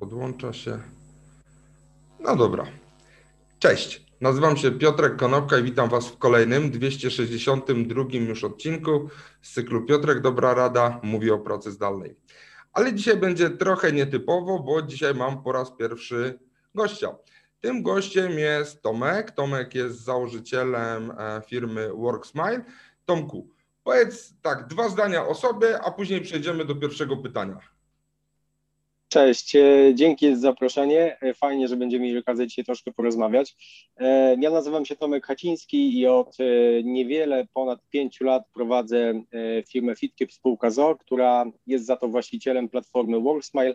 Podłącza się. No dobra. Cześć. Nazywam się Piotrek Konopka i witam Was w kolejnym 262 już odcinku z cyklu Piotrek Dobra Rada mówi o pracy zdalnej. Ale dzisiaj będzie trochę nietypowo, bo dzisiaj mam po raz pierwszy gościa. Tym gościem jest Tomek. Tomek jest założycielem e, firmy WorkSmile. Tomku, powiedz tak, dwa zdania o sobie, a później przejdziemy do pierwszego pytania. Cześć, e, dzięki za zaproszenie. E, fajnie, że będziemy mieli okazję dzisiaj troszkę porozmawiać. Ja nazywam się Tomek Haciński i od niewiele ponad pięciu lat prowadzę firmę FitKeep spółka ZOR, która jest za to właścicielem platformy WorkSmile,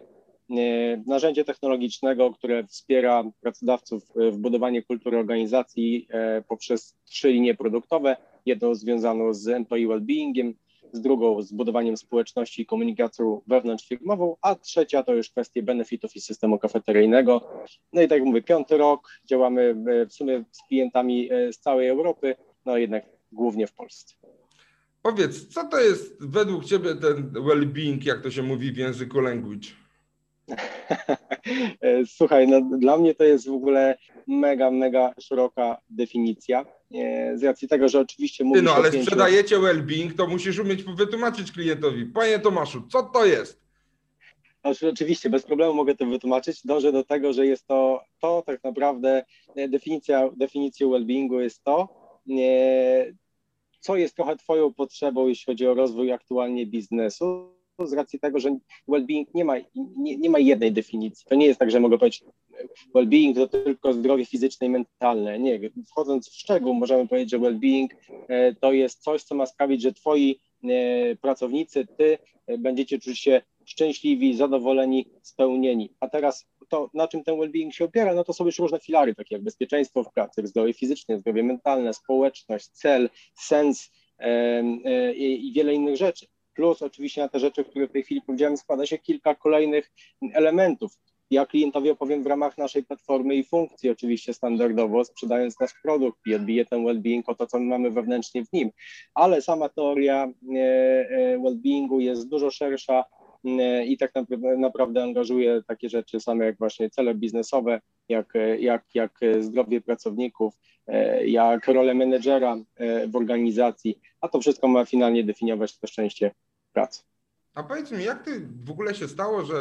E, narzędzie technologicznego, które wspiera pracodawców w budowaniu kultury organizacji e, poprzez trzy linie produktowe. Jedną związaną z employee well-beingiem, z drugą z budowaniem społeczności i komunikacją wewnątrzfirmową, a trzecia to już kwestie benefitów i systemu kafeteryjnego. No i tak jak mówię, piąty rok, działamy e, w sumie z klientami z całej Europy, no jednak głównie w Polsce. Powiedz, co to jest według Ciebie ten well-being, jak to się mówi w języku language? Słuchaj, no, dla mnie to jest w ogóle mega, mega szeroka definicja. Z racji tego, że oczywiście mówisz No ale sprzedajecie well-being, to musisz umieć wytłumaczyć klientowi. Panie Tomaszu, co to jest? Oczywiście, bez problemu mogę to wytłumaczyć. Dążę do tego, że jest to, to tak naprawdę e, definicja, definicją well-beingu jest to, co jest trochę Twoją potrzebą, jeśli chodzi o rozwój aktualnie biznesu z racji tego, że well-being nie ma, nie, nie ma jednej definicji. To nie jest tak, że mogę powiedzieć, well-being to tylko zdrowie fizyczne i mentalne. Nie, wchodząc w szczegół, możemy powiedzieć, że well-being e, to jest coś, co ma sprawić, że twoi e, pracownicy, ty e, będziecie czuć się szczęśliwi, zadowoleni, spełnieni. A teraz to, na czym ten well-being się opiera, no to są już różne filary, takie jak bezpieczeństwo w pracy, zdrowie fizyczne, zdrowie mentalne, społeczność, cel, sens i, i wiele innych rzeczy plus oczywiście na te rzeczy, które w tej chwili powiedziałem, składa się kilka kolejnych elementów. Ja klientowi opowiem w ramach naszej platformy i funkcji, oczywiście standardowo, sprzedając nasz produkt i odbiję ten well-being o to, co my mamy wewnętrznie w nim. Ale sama teoria e, e, well-beingu jest dużo szersza e, i tak naprawdę angażuje takie rzeczy same jak właśnie cele biznesowe, jak, jak, jak zdrowie pracowników, jak rolę menedżera w organizacji, a to wszystko ma finalnie definiować to szczęście pracy. A powiedz mi, jak ty w ogóle się stało, że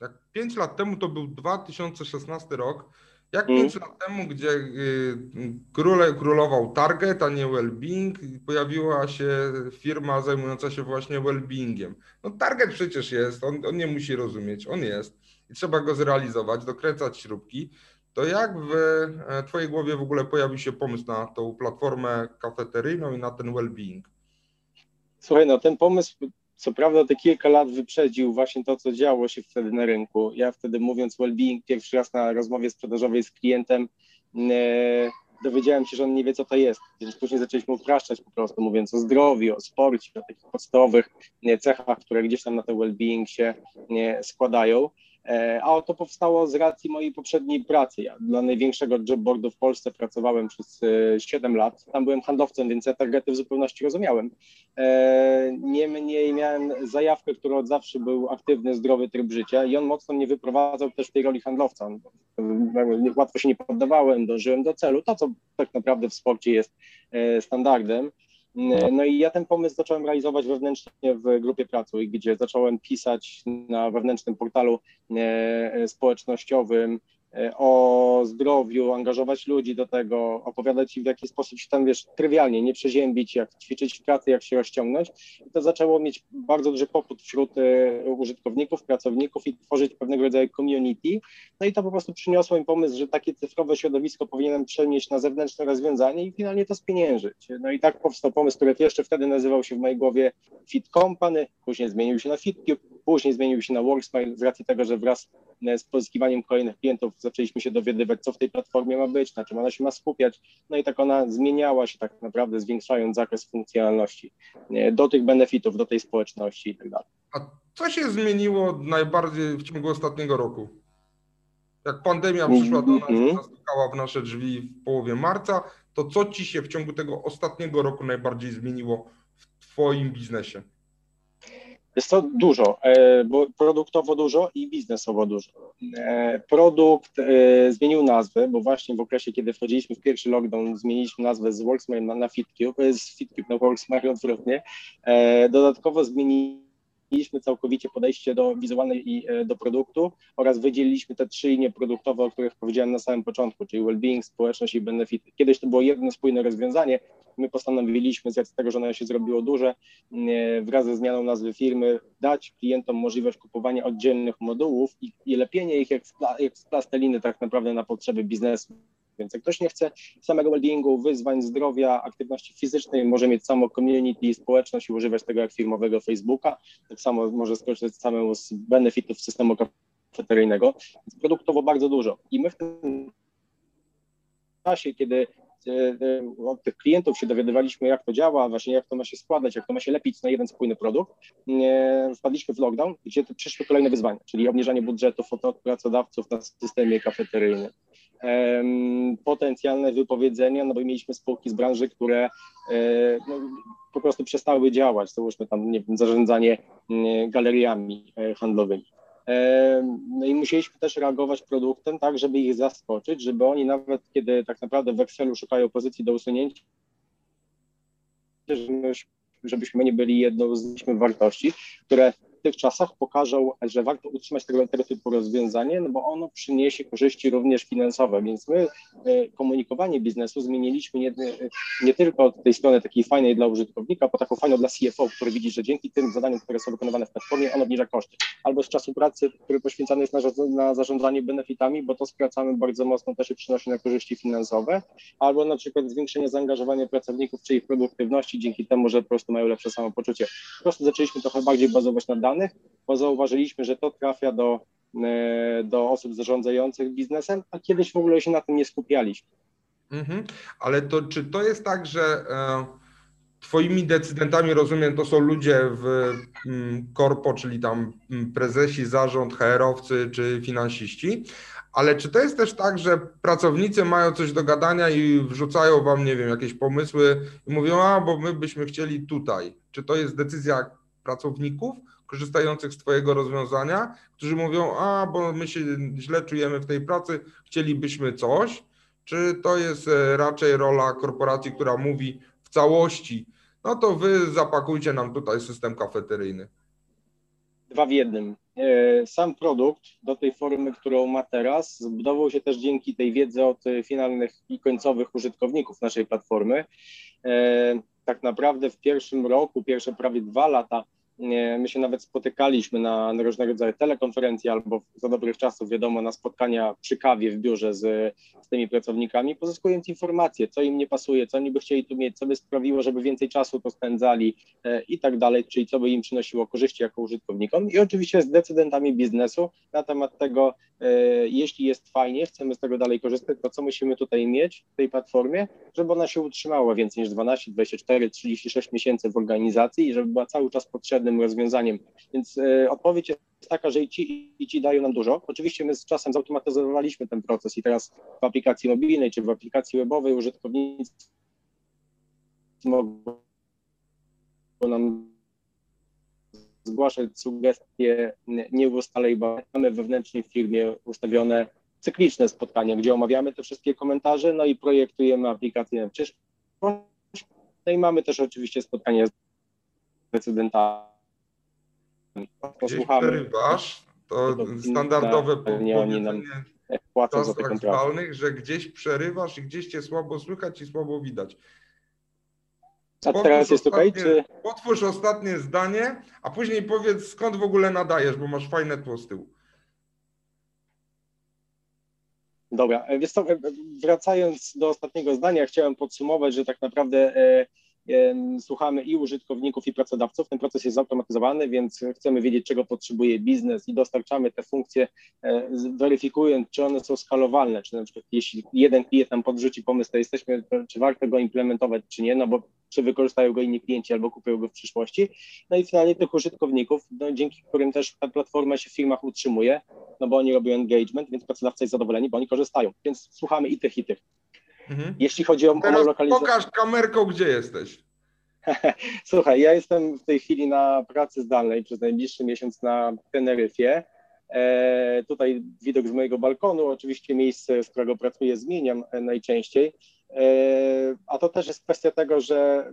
jak 5 lat temu to był 2016 rok, jak 5 mm. lat temu, gdzie y, króle, królował Target, a nie Wellbeing, pojawiła się firma zajmująca się właśnie Wellbeingiem. No Target przecież jest, on, on nie musi rozumieć, on jest i trzeba go zrealizować, dokręcać śrubki. To jak w e, Twojej głowie w ogóle pojawił się pomysł na tą platformę kafeteryjną i na ten Wellbeing? Słuchaj, no ten pomysł, co prawda te kilka lat wyprzedził właśnie to, co działo się wtedy na rynku. Ja wtedy mówiąc well-being pierwszy raz na rozmowie sprzedażowej z klientem, e, dowiedziałem się, że on nie wie, co to jest. Więc później zaczęliśmy upraszczać po prostu, mówiąc o zdrowiu, o sporcie, o takich podstawowych nie, cechach, które gdzieś tam na ten well-being się nie, składają. E, a to powstało z racji mojej poprzedniej pracy. Ja dla największego jobboardu w Polsce pracowałem przez 7 e, lat. Tam byłem handlowcem, więc ja targety w zupełności rozumiałem. E, niemniej miałem zajawkę, która od zawsze był aktywny, zdrowy tryb życia i on mocno mnie wyprowadzał też w tej roli handlowca. Łatwo się nie poddawałem, dążyłem do celu, to co tak naprawdę w sporcie jest standardem. No i ja ten pomysł zacząłem realizować wewnętrznie w grupie pracy, gdzie zacząłem pisać na wewnętrznym portalu e, społecznościowym E, o zdrowiu, angażować ludzi do tego, opowiadać im w jaki sposób się tam, wiesz, trywialnie, nie przeziębić, jak ćwiczyć w pracy, jak się rozciągnąć. I to zaczęło mieć bardzo duży poput wśród e, użytkowników, pracowników i tworzyć pewnego rodzaju community. No i to po prostu przyniosło mi pomysł, że takie cyfrowe środowisko powinienem przenieść na zewnętrzne rozwiązanie i finalnie to spieniężyć. No i tak powstał pomysł, który jeszcze wtedy nazywał się w mojej głowie Fit Company, później zmienił się na FitCube, później zmienił się na WorkSmile z racji tego, że wraz z pozyskiwaniem kolejnych klientów zaczęliśmy się dowiadywać, co w tej platformie ma być, na czym ona się ma skupiać. No i tak ona zmieniała się tak naprawdę, zwiększając zakres funkcjonalności do tych benefitów, do tej społeczności i tak. A co się zmieniło najbardziej w ciągu ostatniego roku? Jak pandemia przyszła do nas, mm -hmm. zastukała w nasze drzwi w połowie marca, to co ci się w ciągu tego ostatniego roku najbardziej zmieniło w Twoim biznesie? Jest to dużo, e, bo produktowo dużo i biznesowo dużo. E, produkt e, zmienił nazwę, bo właśnie w okresie, kiedy wchodziliśmy w pierwszy lockdown, zmieniliśmy nazwę z Worksmile na, FitCube, z FitCube na Worksmile odwrotnie. Dodatkowo zmieniliśmy zmieniliśmy całkowicie podejście do wizualnej i do produktu oraz wydzieliliśmy te trzy linie produktowe, o których powiedziałem na samym początku, czyli well-being, społeczność i benefity. Kiedyś to było jedno spójne rozwiązanie, my postanowiliśmy z tego, że ono się zrobiło duże, wraz ze zmianą nazwy firmy, dać klientom możliwość kupowania oddzielnych modułów i, i lepienie ich jak z plasteliny tak naprawdę na potrzeby biznesu. Więc jak ktoś nie chce samego well-beingu, wyzwań zdrowia, aktywności fizycznej, może mieć samo community, społeczność i używać tego jak firmowego Facebooka. Tak samo może skorzystać samemu z benefitów systemu kafeteryjnego. Więc produktowo bardzo dużo. I my w tym czasie, kiedy E, e, od tych klientów się dowiadywaliśmy, jak to działa, właśnie jak to ma się składać, jak to ma się lepić na jeden spójny produkt. Wpadliśmy w lockdown, gdzie przyszły kolejne wyzwania, czyli obniżanie budżetów od pracodawców na systemie kafeteryjnym. Potencjalne wypowiedzenia, no bo mieliśmy spółki z branży, które e, no, po prostu przestały działać, załóżmy tam, nie wiem, zarządzanie galeriami handlowymi. No i musieliśmy też reagować produktem tak, żeby ich zaskoczyć, żeby oni nawet kiedy tak naprawdę w Excelu szukają pozycji do usunięcia, żebyśmy nie byli jedną z wartości, które tych czasach pokażą, że warto utrzymać tego, tego typu rozwiązanie, no bo ono przyniesie korzyści również finansowe. Więc my e, komunikowanie biznesu zmieniliśmy nie, nie tylko od tej strony takiej fajnej dla użytkownika, po taką fajną dla CFO, który widzi, że dzięki tym zadaniom, które są wykonywane w platformie, on obniża koszty. Albo z czasu pracy, który poświęcany jest na, na zarządzanie benefitami, bo to skracamy bardzo mocno, też przynosi na korzyści finansowe, albo na przykład zwiększenie zaangażowania pracowników czy ich produktywności dzięki temu, że po prostu mają lepsze samopoczucie. Po prostu zaczęliśmy trochę bardziej bazować na danych, bo zauważyliśmy, że to trafia do, e, do osób zarządzających biznesem, a kiedyś w ogóle się na tym nie skupialiśmy. Mhm. Ale to czy to jest tak, że e, Twoimi decydentami, rozumiem, to są ludzie w mm, korpo, czyli tam mm, prezesi, zarząd, HR-owcy czy finansiści, ale czy to jest też tak, że pracownicy mają coś do gadania i wrzucają wam, nie wiem, jakieś pomysły i mówią, a bo my byśmy chcieli tutaj. Czy to jest decyzja pracowników, korzystających z Twojego rozwiązania, którzy mówią, a bo my się źle czujemy w tej pracy, chcielibyśmy coś, czy to jest e, raczej rola korporacji, która mówi w całości, no to Wy zapakujcie nam tutaj system kafeteryjny? Dwa w jednym. E, sam produkt do tej formy, którą ma teraz, zbudował się też dzięki tej wiedzy od finalnych i końcowych użytkowników naszej platformy. E, tak naprawdę w pierwszym roku, pierwsze prawie dwa lata My się nawet spotykaliśmy na, na różnego rodzaju telekonferencje albo za dobrych czasów, wiadomo, na spotkania przy kawie w biurze z, z tymi pracownikami, pozyskując informacje, co im nie pasuje, co oni by chcieli tu mieć, co by sprawiło, żeby więcej czasu to spędzali e, i tak dalej, czyli co by im przynosiło korzyści jako użytkownikom. I oczywiście z decydentami biznesu na temat tego, e, jeśli jest fajnie, chcemy z tego dalej korzystać, to co musimy tutaj mieć w tej platformie, żeby ona się utrzymała więcej niż 12, 24, 36 miesięcy w organizacji i żeby była cały czas potrzebna rozwiązaniem. Więc e, odpowiedź jest taka, że i ci, i ci dają nam dużo. Oczywiście my z czasem zautomatyzowaliśmy ten proces i teraz w aplikacji mobilnej czy w aplikacji webowej użytkownicy mogą nam zgłaszać sugestie nie w ustalej, bo mamy wewnętrznie w firmie ustawione cykliczne spotkania, gdzie omawiamy te wszystkie komentarze, no i projektujemy aplikację na przyszłość. No i mamy też oczywiście spotkanie z decydentami posłuchamy. przerywasz, to standardowe powiedzenie w czasach aktualnych, że gdzieś przerywasz i gdzieś cię słabo słychać i słabo widać. A teraz jest okej? Czy... Potwórz ostatnie zdanie, a później powiedz skąd w ogóle nadajesz, bo masz fajne tło z tyłu. Dobra, wiesz co, wracając do ostatniego zdania, chciałem podsumować, że tak naprawdę e, słuchamy i użytkowników, i pracodawców. Ten proces jest zautomatyzowany, więc chcemy wiedzieć, czego potrzebuje biznes i dostarczamy te funkcje, e, weryfikując, czy one są skalowalne, czy na przykład jeśli jeden klient nam podrzuci pomysł, to jesteśmy, czy warto go implementować, czy nie, no bo czy wykorzystają go inni klienci albo kupują go w przyszłości. No i finalnie tych użytkowników, no, dzięki którym też ta platforma się w firmach utrzymuje, no bo oni robią engagement, więc pracodawca jest zadowoleni, bo oni korzystają. Więc słuchamy i tych, i tych. Mhm. Jeśli chodzi o, Teraz o lokalizację. Pokaż kamerką, gdzie jesteś. Słuchaj, ja jestem w tej chwili na pracy zdalnej przez najbliższy miesiąc na Teneryfie. E, tutaj widok z mojego balkonu, oczywiście miejsce, z którego pracuję, zmieniam e, najczęściej. E, a to też jest kwestia tego, że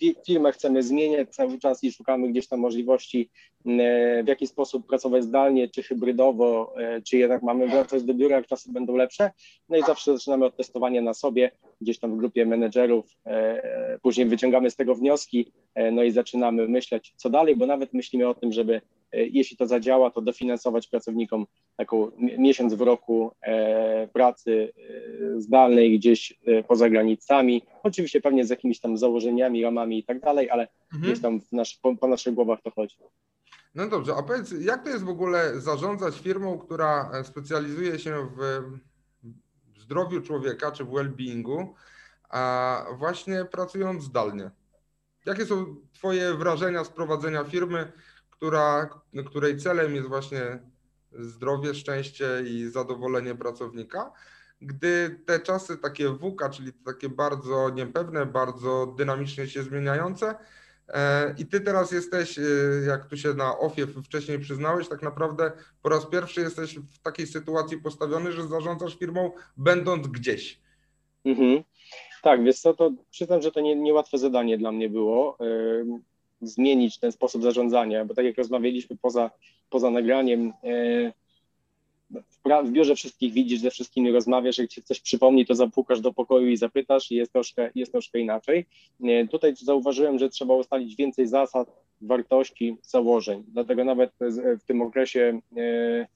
w firmę chcemy zmieniać cały czas i szukamy gdzieś tam możliwości, w jaki sposób pracować zdalnie, czy hybrydowo, czy jednak mamy wracać do biura, jak czasy będą lepsze. No i zawsze zaczynamy od testowania na sobie, gdzieś tam w grupie menedżerów, później wyciągamy z tego wnioski, no i zaczynamy myśleć, co dalej, bo nawet myślimy o tym, żeby E, jeśli to zadziała, to dofinansować pracownikom taką miesiąc w roku e, pracy e, zdalnej gdzieś poza granicami. Oczywiście pewnie z jakimiś tam założeniami, ramami i tak dalej, ale mhm. gdzieś tam nasz, po, po naszych głowach to chodzi. No dobrze, a powiedz, jak to jest w ogóle zarządzać firmą, która specjalizuje się w zdrowiu człowieka czy w well-beingu, a właśnie pracując zdalnie? Jakie są Twoje wrażenia z prowadzenia firmy? Która, której celem jest właśnie zdrowie, szczęście i zadowolenie pracownika, gdy te czasy takie WUKA, czyli takie bardzo niepewne, bardzo dynamicznie się zmieniające, e, i ty teraz jesteś, e, jak tu się na OFIE wcześniej przyznałeś, tak naprawdę po raz pierwszy jesteś w takiej sytuacji postawiony, że zarządzasz firmą, będąc gdzieś. Mhm. Tak, więc co, to przyznam, że to nie, niełatwe zadanie dla mnie było zmienić ten sposób zarządzania, bo tak jak rozmawialiśmy poza, poza nagraniem, e, w biurze wszystkich widzisz, ze wszystkimi rozmawiasz, jak ci coś przypomni, to zapukasz do pokoju i zapytasz i jest troszkę, jest troszkę inaczej. E, tutaj zauważyłem, że trzeba ustalić więcej zasad, wartości, założeń, dlatego nawet w tym okresie e,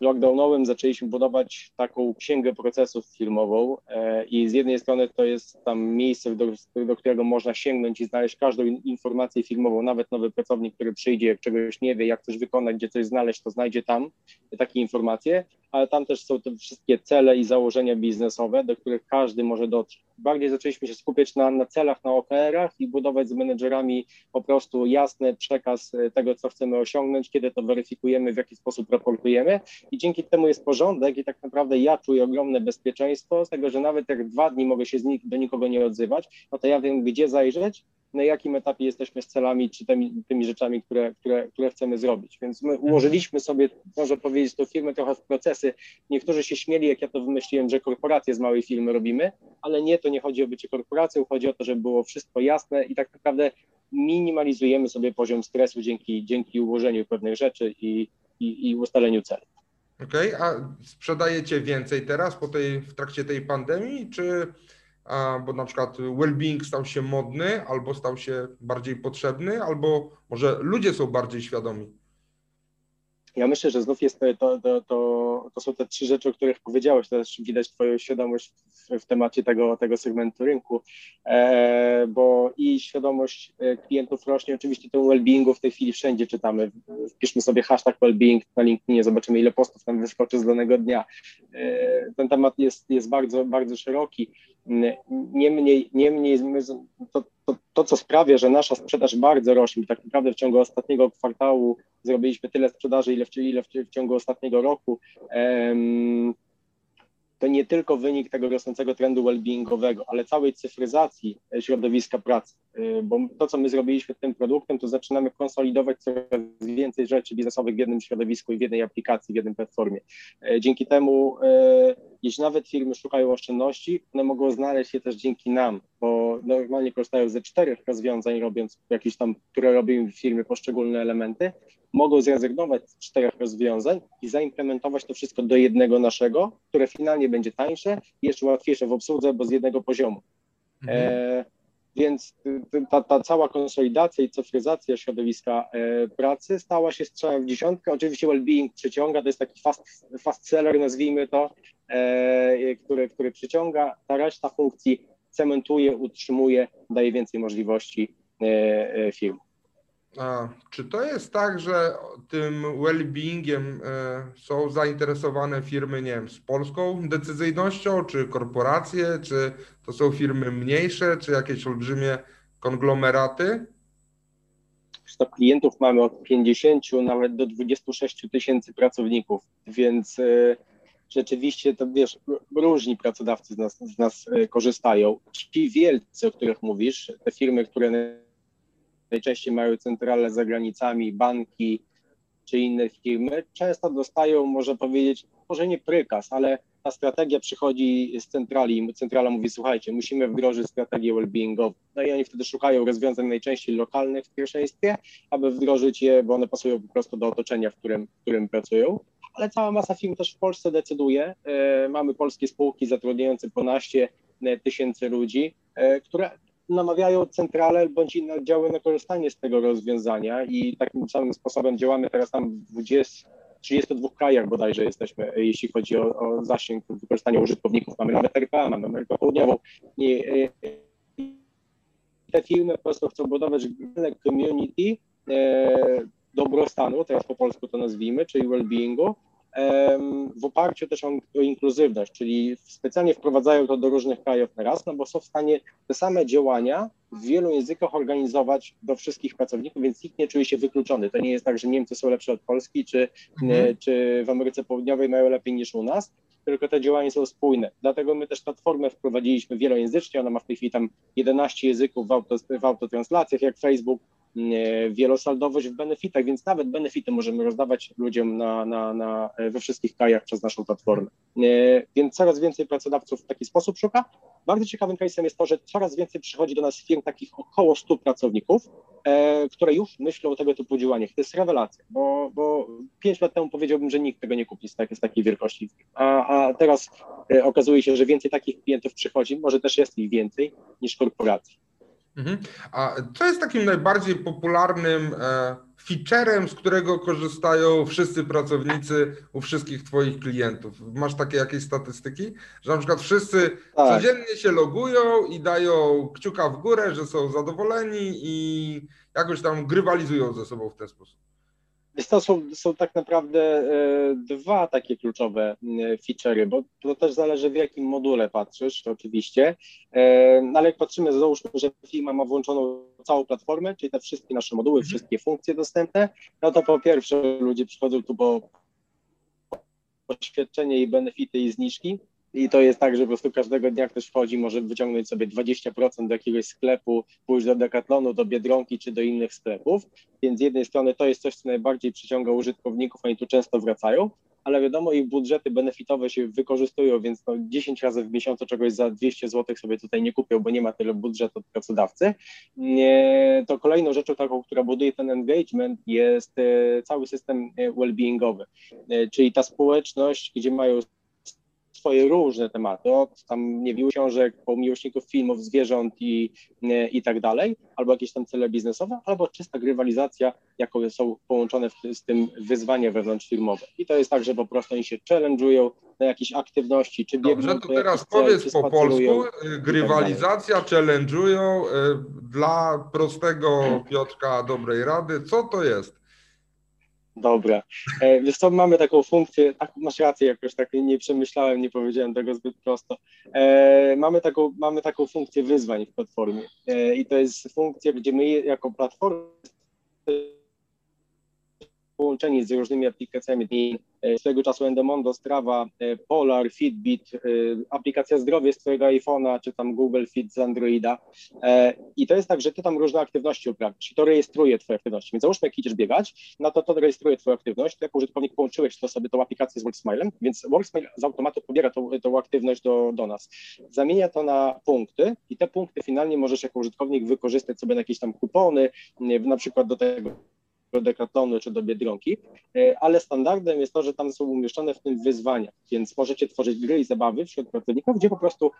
lockdownowym zaczęliśmy budować taką księgę procesów firmową e, i z jednej strony to jest tam miejsce, do, do, którego można sięgnąć i znaleźć każdą informację firmową, nawet nowy pracownik, który przyjdzie, czegoś nie wie, jak coś wykonać, gdzie coś znaleźć, to znajdzie tam takie informacje, ale tam też są te wszystkie cele i założenia biznesowe, do których każdy może dotrzeć. Bardziej zaczęliśmy się skupiać na, na celach, na OKR-ach i budować z menedżerami po prostu jasny przekaz e, tego, co chcemy osiągnąć, kiedy to weryfikujemy, w jaki sposób raportujemy i dzięki temu jest porządek i tak naprawdę ja czuję ogromne bezpieczeństwo z tego, że nawet jak dwa dni mogę się nik do nikogo nie odzywać, no to ja wiem, gdzie zajrzeć, na jakim etapie jesteśmy z celami czy tymi, tymi rzeczami, które, które, które chcemy zrobić. Więc my ułożyliśmy sobie, można powiedzieć, tą firmę trochę w procesy. Niektórzy się śmieli, jak ja to wymyśliłem, że korporacje z małej firmy robimy, ale nie, to nie chodzi o bycie korporacją, chodzi o to, żeby było wszystko jasne i tak naprawdę minimalizujemy sobie poziom stresu dzięki, dzięki ułożeniu pewnych rzeczy i, i, i ustaleniu celów. Okej, okay, a sprzedajecie więcej teraz po tej, w trakcie tej pandemii, czy bo na przykład well-being stał się modny, albo stał się bardziej potrzebny, albo może ludzie są bardziej świadomi? Ja myślę, że znów jest to, to, to, to, są te trzy rzeczy, o których powiedziałeś. Też widać Twoją świadomość w, w temacie tego, tego segmentu rynku, e, bo i świadomość e, klientów rośnie. Oczywiście ten well-beingu w tej chwili wszędzie czytamy. Wpiszmy sobie hashtag well-being na LinkedInie, zobaczymy, ile postów tam wyskoczy z danego dnia. E, ten temat jest, jest bardzo, bardzo szeroki. Niemniej, niemniej to, to, to, co sprawia, że nasza sprzedaż bardzo rośnie, tak naprawdę w ciągu ostatniego kwartału zrobiliśmy tyle sprzedaży, ile w, ile w, w ciągu ostatniego roku, to nie tylko wynik tego rosnącego trendu well-beingowego, ale całej cyfryzacji środowiska pracy, bo to, co my zrobiliśmy tym produktem, to zaczynamy konsolidować coraz więcej rzeczy biznesowych w jednym środowisku i w jednej aplikacji, w jednej platformie. E, dzięki temu, e, jeśli nawet firmy szukają oszczędności, one mogą znaleźć je też dzięki nam, bo normalnie korzystają ze czterech rozwiązań, robiąc jakieś tam, które robią w firmie poszczególne elementy, mogą zrezygnować z czterech rozwiązań i zaimplementować to wszystko do jednego naszego, które finalnie będzie tańsze i jeszcze łatwiejsze w obsłudze, bo z jednego poziomu. Mhm. E, więc ta, ta, cała konsolidacja i cyfryzacja środowiska e, pracy stała się strzałem w dziesiątkę. Oczywiście well-being przyciąga, to jest taki fast, fast seller, nazwijmy to, e, który, który przyciąga. Ta reszta funkcji cementuje, utrzymuje, daje więcej możliwości e, e firm. A, czy to jest tak, że tym well-beingiem e, są zainteresowane firmy, nie wiem, z polską decyzyjnością, czy korporacje, czy to są firmy mniejsze, czy jakieś olbrzymie konglomeraty? To klientów mamy od 50 nawet do 26 tysięcy pracowników, więc e, rzeczywiście to wiesz, różni pracodawcy z nas, z nas e, korzystają. Ci wielcy, o których mówisz, te firmy, które najczęściej mają centralę za granicami, banki czy inne firmy, często dostają, można powiedzieć, może nie prykaz, ale ta strategia przychodzi z centrali. Centrala mówi, słuchajcie, musimy wdrożyć strategię well-beingową. No i oni wtedy szukają rozwiązań najczęściej lokalnych w pierwszeństwie, aby wdrożyć je, bo one pasują po prostu do otoczenia, w którym, w którym pracują. Ale cała masa firm też w Polsce decyduje. E, mamy polskie spółki zatrudniające e, tysięcy ludzi, e, które namawiają centrale bądź inne oddziały na korzystanie z tego rozwiązania i takim samym sposobem działamy teraz tam w 20, 32 krajach bodajże jesteśmy, jeśli chodzi o, o zasięg wykorzystania użytkowników. Mamy nawet RPA, mamy Amerykę Południową. I, te firmy po prostu chcą budować community e, dobrostanu, teraz po polsku to nazwijmy, czyli well-beingu, w oparciu też o, o, inkluzywność, czyli specjalnie wprowadzają to do różnych krajów na raz, no bo są w stanie te same działania w wielu językach organizować do wszystkich pracowników, więc nikt nie czuje się wykluczony. To nie jest tak, że Niemcy są lepsze od Polski, czy, mhm. czy w Ameryce Południowej mają lepiej niż u nas, tylko te działania są spójne. Dlatego my też platformę wprowadziliśmy wielojęzycznie, ona ma w tej chwili tam 11 języków w, auto, w autotranslacjach, jak Facebook, wielosaldowość w benefitach, więc nawet benefity możemy rozdawać ludziom na, na, na, we wszystkich krajach przez naszą platformę. Więc coraz więcej pracodawców w taki sposób szuka. Bardzo ciekawym case'em jest to, że coraz więcej przychodzi do nas firm takich około 100 pracowników, e, które już myślą o tego typu działaniach. To jest rewelacja, bo, bo 5 lat temu powiedziałbym, że nikt tego nie kupi z, tak, z takiej wielkości. A, a teraz e, okazuje się, że więcej takich klientów przychodzi, może też jest ich więcej niż korporacji. Mhm. A co jest takim najbardziej popularnym e, featurem, z którego korzystają wszyscy pracownicy u wszystkich Twoich klientów? Masz takie jakieś statystyki, że na przykład wszyscy tak. codziennie się logują i dają kciuka w górę, że są zadowoleni i jakoś tam grywalizują ze sobą w ten sposób? Więc to są, są tak naprawdę e, dwa takie kluczowe feature'y, bo to też zależy w jakim module patrzysz oczywiście, e, no ale jak patrzymy, załóżmy, że firma ma włączoną całą platformę, czyli te wszystkie nasze moduły, mhm. wszystkie funkcje dostępne, no to po pierwsze ludzie przychodzą tu po oświadczenie i benefity i zniżki, i to jest tak, że po prostu każdego dnia ktoś wchodzi, może wyciągnąć sobie 20% do jakiegoś sklepu, pójść do Decathlonu, do Biedronki czy do innych sklepów. Więc z jednej strony to jest coś, co najbardziej przyciąga użytkowników, oni tu często wracają, ale wiadomo, ich budżety benefitowe się wykorzystują, więc no 10 razy w miesiącu czegoś za 200 zł sobie tutaj nie kupią, bo nie ma tyle budżetu od pracodawcy. To kolejną rzeczą taką, która buduje ten engagement jest e, cały system e, well-beingowy, e, czyli ta społeczność, gdzie mają swoje różne tematy, od tam, nie wiem, książek, po miłośników filmów, zwierząt i, i tak dalej, albo jakieś tam cele biznesowe, albo czysta grywalizacja, jaką są połączone w, z tym wyzwania wewnątrzfirmowe. I to jest tak, że po prostu oni się challenge'ują na jakieś aktywności, czy biegną... Dobrze, to teraz powiedz po polsku, tak grywalizacja, tak challenge'ują, y, dla prostego Piotrka dobrej rady, co to jest? Dobra. E, wiesz co, mamy taką funkcję, tak, masz rację, jakoś tak nie przemyślałem, nie powiedziałem tego zbyt prosto. E, mamy, taką, mamy taką funkcję wyzwań w platformie e, i to jest funkcja, gdzie my jako platforma połączeni z różnymi aplikacjami E, swego czasu Endomondo, Strava, e, Polar, Fitbit, e, aplikacja zdrowie z twojego iPhone'a, czy tam Google Fit z Androida. I to jest tak, że ty tam różne aktywności uprawiasz i to rejestruje twoje aktywności. Więc załóżmy, jak idziesz biegać, no to to rejestruje twoją aktywność. Ty jako użytkownik połączyłeś to sobie tą aplikację z WorkSmilem, więc WorkSmile z automatu pobiera tą, tą aktywność do, do nas. Zamienia to na punkty i te punkty finalnie możesz jako użytkownik wykorzystać sobie na jakieś tam kupony, na przykład do tego do Decathlonu czy do Biedronki, e, ale standardem jest to, że tam są umieszczone w tym wyzwania, więc możecie tworzyć gry i zabawy wśród pracowników, gdzie po prostu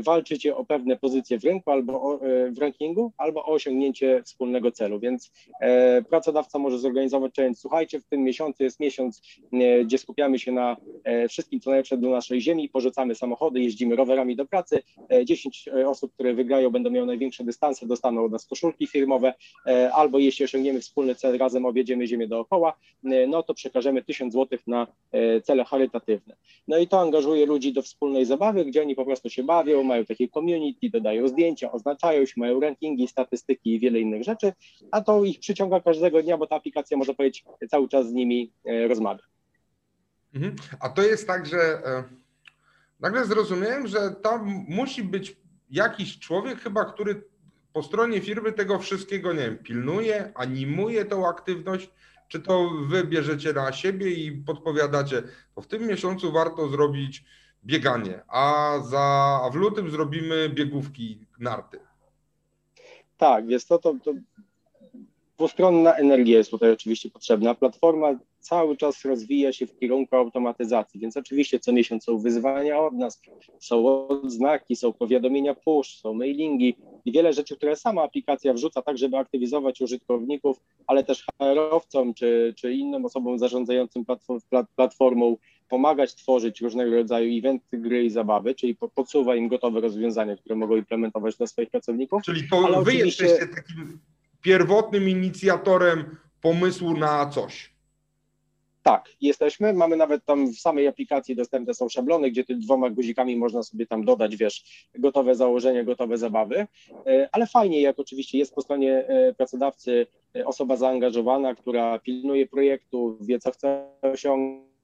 walczycie o pewne pozycje w rynku albo o, e, w rankingu, albo o osiągnięcie wspólnego celu. Więc e, pracodawca może zorganizować challenge. Słuchajcie, w tym miesiącu jest miesiąc, e, gdzie skupiamy się na e, wszystkim, co najlepsze do naszej ziemi, porzucamy samochody, jeździmy rowerami do pracy. E, 10 osób, które wygrają, będą miały największe dystanse, dostaną od nas koszulki firmowe, albo jeśli osiągniemy wspólny cel, razem objedziemy ziemię dookoła, no to przekażemy 1000 zł na cele charytatywne. No i to angażuje ludzi do wspólnej zabawy, gdzie oni po prostu się bawią, bawią, mają takie community, dodają zdjęcia, oznaczają się, mają rankingi, statystyki i wiele innych rzeczy, a to ich przyciąga każdego dnia, bo ta aplikacja, można powiedzieć, cały czas z nimi e, rozmawia. Mhm. A to jest tak, że e, nagle zrozumiałem, że tam musi być jakiś człowiek chyba, który po stronie firmy tego wszystkiego, nie wiem, pilnuje, animuje tą aktywność, czy to wy bierzecie na siebie i podpowiadacie, to w tym miesiącu warto zrobić bieganie, a, za, a w lutym zrobimy biegówki narty. Tak, jest to, to, to dwustronna energia jest tutaj oczywiście potrzebna. Platforma cały czas rozwija się w kierunku automatyzacji, więc oczywiście co miesiąc są wyzwania od nas, są odznaki, są powiadomienia push, są mailingi i wiele rzeczy, które sama aplikacja wrzuca tak, żeby aktywizować użytkowników, ale też HR-owcom czy, czy innym osobom zarządzającym platformą pomagać tworzyć różnego rodzaju eventy, gry i zabawy, czyli podsuwa im gotowe rozwiązania, które mogą implementować dla swoich pracowników. Czyli to ale wy oczywiście... jesteście takim pierwotnym inicjatorem pomysłu na coś. Tak, jesteśmy. Mamy nawet tam w samej aplikacji dostępne są szablony, gdzie ty dwoma guzikami można sobie tam dodać, wiesz, gotowe założenia, gotowe zabawy. E, ale fajnie, jak oczywiście jest po stronie e, pracodawcy e, osoba zaangażowana, która pilnuje projektu, wie, co chce osiągnąć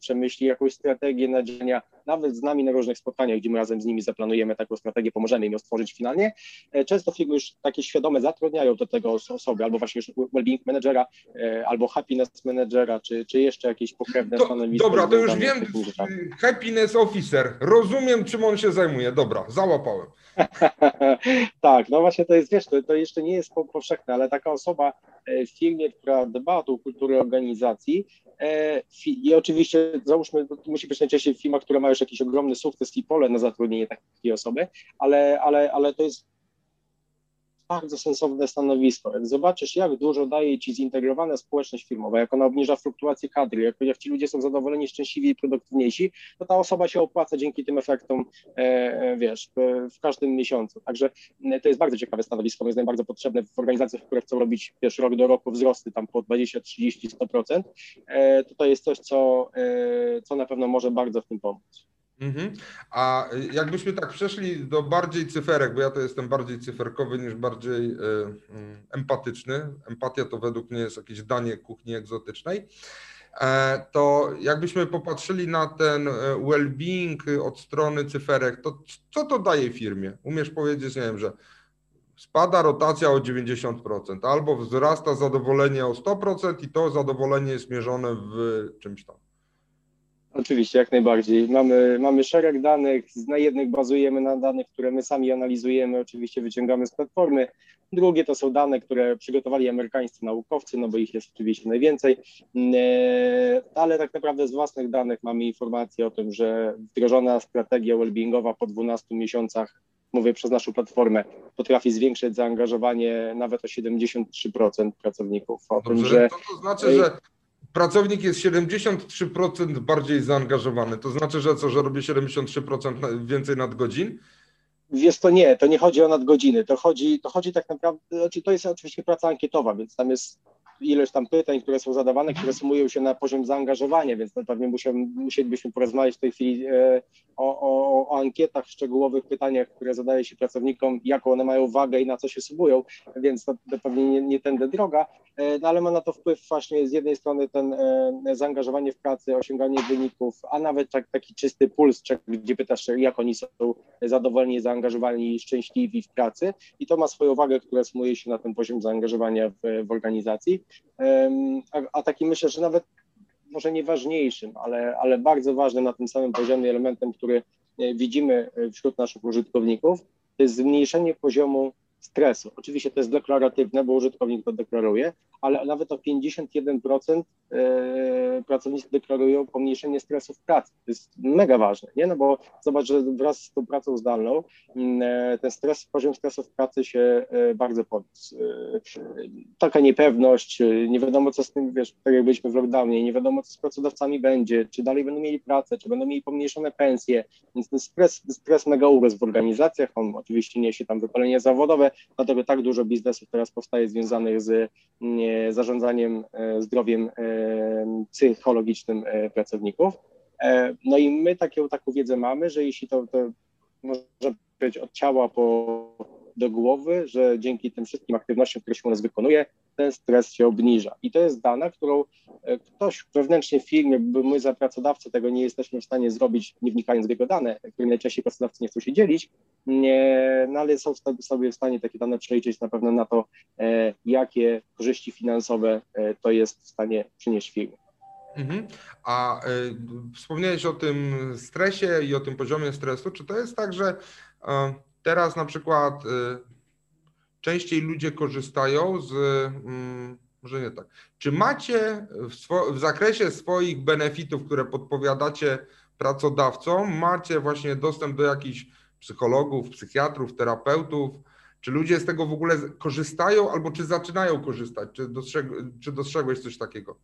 przemyśli jakąś strategię na działania, nawet z nami na różnych spotkaniach, gdzie my razem z nimi zaplanujemy taką strategię, pomożemy im ją stworzyć finalnie. E, często firmy już takie świadome zatrudniają do tego osoby, albo właśnie już well-being managera, e, albo happiness managera, czy, czy jeszcze jakieś pokrewne to, stanowisko. Dobra, to już wiem, happiness officer, rozumiem czym on się zajmuje, dobra, załapałem. tak, no właśnie to jest, wiesz, to, to jeszcze nie jest powszechne, ale taka osoba e, w firmie, która dba o tą kulturę organizacji i oczywiście załóżmy, to musi być najczęściej firma, która ma już jakiś ogromny sukces i pole na zatrudnienie takiej osoby, ale, ale, ale to jest bardzo sensowne stanowisko. Jak zobaczysz, jak dużo daje ci zintegrowana społeczność firmowa, jak ona obniża fluktuację kadry, jak, jak ci ludzie są zadowoleni, szczęśliwi i produktywniejsi, to ta osoba się opłaca dzięki tym efektom, e, e wiesz, w, każdym miesiącu. Także e, to jest bardzo ciekawe stanowisko, moim zdaniem bardzo potrzebne w organizacjach, które chcą robić wiesz, rok do roku wzrosty tam po 20, 30, 100%. E, to jest coś, co, e, co na pewno może bardzo w tym pomóc. Mhm. A jakbyśmy tak przeszli do bardziej cyferek, bo ja to jestem bardziej cyferkowy niż bardziej y, y, empatyczny. Empatia to według mnie jest jakieś danie kuchni egzotycznej. E, to jakbyśmy popatrzyli na ten e, well-being od strony cyferek, to co to daje firmie? Umiesz powiedzieć, nie wiem, że spada rotacja o 90%, albo wzrasta zadowolenie o 100% i to zadowolenie jest mierzone w czymś tam. Oczywiście, jak najbardziej. Mamy, mamy szereg danych, na jednych bazujemy na danych, które my sami analizujemy, oczywiście wyciągamy z platformy. Drugie to są dane, które przygotowali amerykańscy naukowcy, no bo ich jest oczywiście najwięcej, e, ale tak naprawdę z własnych danych mamy informację o tym, że wdrożona strategia wellbeingowa po 12 miesiącach mówię przez naszą platformę, potrafi zwiększyć zaangażowanie nawet o 73% pracowników. O Dobrze, tym, że... to, to znaczy, że pracownik jest 73% bardziej zaangażowany. To znaczy, że co, że robi 73% więcej nadgodzin? Wiesz, to nie, to nie chodzi o nadgodziny, to chodzi, to chodzi tak naprawdę, znaczy to jest oczywiście praca ankietowa, więc tam jest ilość tam pytań, które są zadawane, które sumują się na poziom zaangażowania, więc no pewnie musielibyśmy porozmawiać w tej chwili e, o, o, o ankietach, szczegółowych pytaniach, które zadaje się pracownikom, jaką one mają wagę i na co się sumują, więc to, to pewnie nie, nie tędy droga, e, no ale ma na to wpływ właśnie z jednej strony ten e, zaangażowanie w pracy, osiąganie wyników, a nawet tak, taki czysty puls, gdzie pytasz, jak oni są zadowoleni, zaangażowani, szczęśliwi w pracy i to ma swoją wagę, która sumuje się na ten poziom zaangażowania w, w organizacji. A, a taki myślę, że nawet może nie ważniejszym, ale, ale bardzo ważnym na tym samym poziomie elementem, który e, widzimy e, wśród naszych użytkowników, to jest zmniejszenie poziomu stresu. Oczywiście to jest deklaratywne, bo użytkownik to deklaruje, ale nawet o 51% e, pracownicy deklarują pomniejszenie stresu w pracy. To jest mega ważne, nie? No bo zobacz, że wraz z tą pracą zdalną mm, e, ten stres, poziom stresu w pracy się e, bardzo podniósł. Taka niepewność, nie wiadomo co z tym, wiesz, tak jak byliśmy w lockdownie, nie wiadomo co z pracodawcami będzie, czy dalej będą mieli pracę, czy będą mieli pomniejszone pensje, więc ten stres, stres mega urósł w organizacjach, on oczywiście niesie tam wypalenie zawodowe, dlatego tak dużo biznesów teraz powstaje związanych z zarządzaniem e, zdrowiem e, psychologicznym e, pracowników. No i my taką, taką wiedzę mamy, że jeśli to, to może być od ciała po, do głowy, że dzięki tym wszystkim aktywnościom, które się u nas wykonuje, ten stres się obniża. I to jest dana, którą e, ktoś wewnętrznie w firmie, bo my za pracodawcę tego nie jesteśmy w stanie zrobić, nie wnikając w jego dane, którymi najczęściej pracodawcy nie chcą się dzielić, nie, no ale są sobie w stanie takie dane przeliczyć na pewno na to, e, jakie korzyści finansowe e, to jest w stanie przynieść firmie. Mhm. A y, wspomniałeś o tym stresie i o tym poziomie stresu. Czy to jest tak, że y, teraz na przykład y, częściej ludzie korzystają z, mm, może nie tak, czy macie w, swo, w zakresie swoich benefitów, które podpowiadacie pracodawcom, macie właśnie dostęp do jakichś psychologów, psychiatrów, terapeutów? Czy ludzie z tego w ogóle korzystają albo czy zaczynają korzystać? Czy, dostrzeg, czy dostrzegłeś coś takiego?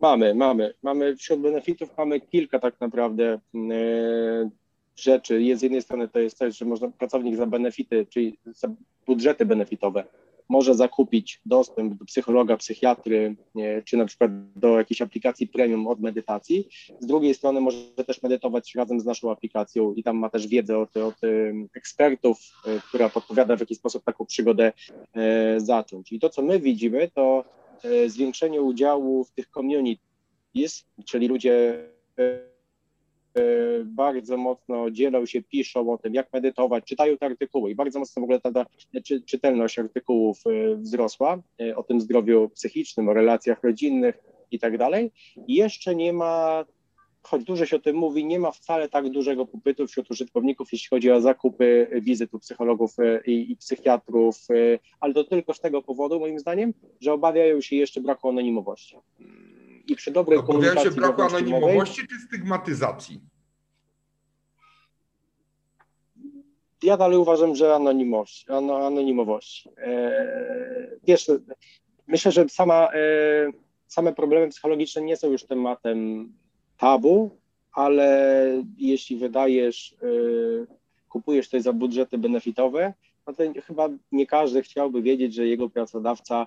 Mamy, mamy. Mamy wśród benefitów mamy kilka tak naprawdę yy, rzeczy. Jest z jednej strony to jest też, że można pracownik za benefity, czyli za budżety benefitowe może zakupić dostęp do psychologa, psychiatry, czy na przykład do jakiejś aplikacji premium od medytacji. Z drugiej strony może też medytować razem z naszą aplikacją i tam ma też wiedzę od, od ekspertów, e, która podpowiada, w jaki sposób taką przygodę e, zacząć. I to, co my widzimy, to e, zwiększenie udziału w tych communities, czyli ludzie bardzo mocno dzielą się, piszą o tym, jak medytować, czytają te artykuły i bardzo mocno w ogóle ta, ta czy, czytelność artykułów e, wzrosła e, o tym zdrowiu psychicznym, o relacjach rodzinnych i tak dalej. I jeszcze nie ma, choć dużo się o tym mówi, nie ma wcale tak dużego popytu wśród użytkowników, jeśli chodzi o zakupy wizyt u psychologów i, i psychiatrów, ale to tylko z tego powodu, moim zdaniem, że obawiają się jeszcze braku anonimowości i przy dobrej Obawiają się braku anonimowości czy stygmatyzacji? Ja dalej uważam, że anonimowość. anonimowość. E, wiesz, myślę, że sama, e, same problemy psychologiczne nie są już tematem tabu, ale jeśli wydajesz, e, kupujesz coś za budżety benefitowe, no to chyba nie każdy chciałby wiedzieć, że jego pracodawca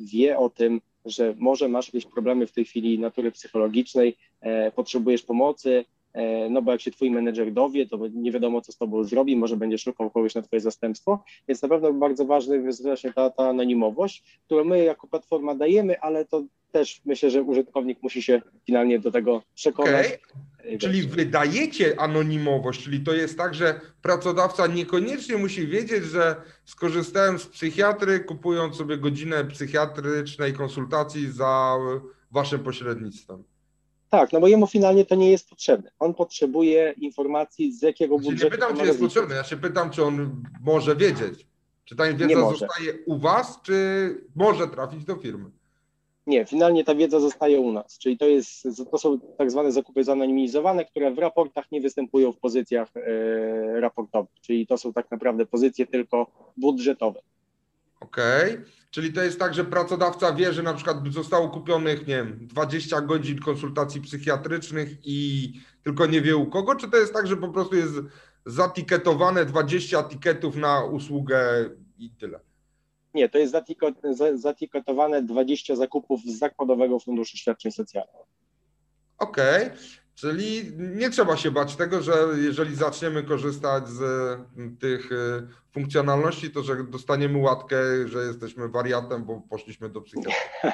wie o tym, że może masz jakieś problemy w tej chwili natury psychologicznej, e, potrzebujesz pomocy, e, no bo jak się twój menedżer dowie, to nie wiadomo, co z tobą zrobi, może będzie szukał kogoś na twoje zastępstwo, więc na pewno bardzo ważna jest właśnie ta, ta anonimowość, którą my jako platforma dajemy, ale to też myślę, że użytkownik musi się finalnie do tego przekonać. Okay. Czyli wydajecie anonimowość, czyli to jest tak, że pracodawca niekoniecznie musi wiedzieć, że skorzystałem z psychiatry, kupując sobie godzinę psychiatrycznej konsultacji za waszym pośrednictwem. Tak, no bo jemu finalnie to nie jest potrzebne. On potrzebuje informacji, z jakiego znaczy, budżetu. Nie pytam, czy jest potrzebne, ja się pytam, czy on może wiedzieć. Czy ta wiedza zostaje u was, czy może trafić do firmy? Nie, finalnie ta wiedza zostaje u nas, czyli to, jest, to są tak zwane zakupy zanonimizowane, które w raportach nie występują w pozycjach e, raportowych, czyli to są tak naprawdę pozycje tylko budżetowe. Okej, okay. czyli to jest tak, że pracodawca wie, że na przykład zostało kupionych, nie wiem, 20 godzin konsultacji psychiatrycznych i tylko nie wie u kogo, czy to jest tak, że po prostu jest zatiketowane 20 tiketów na usługę i tyle? Nie, to jest zatiketowane 20 zakupów z Zakładowego Funduszu Świadczeń Socjalnych. Okej, okay. Czyli nie trzeba się bać tego, że jeżeli zaczniemy korzystać z tych y, funkcjonalności, to że dostaniemy łatkę, że jesteśmy wariantem, bo poszliśmy do psychiatry.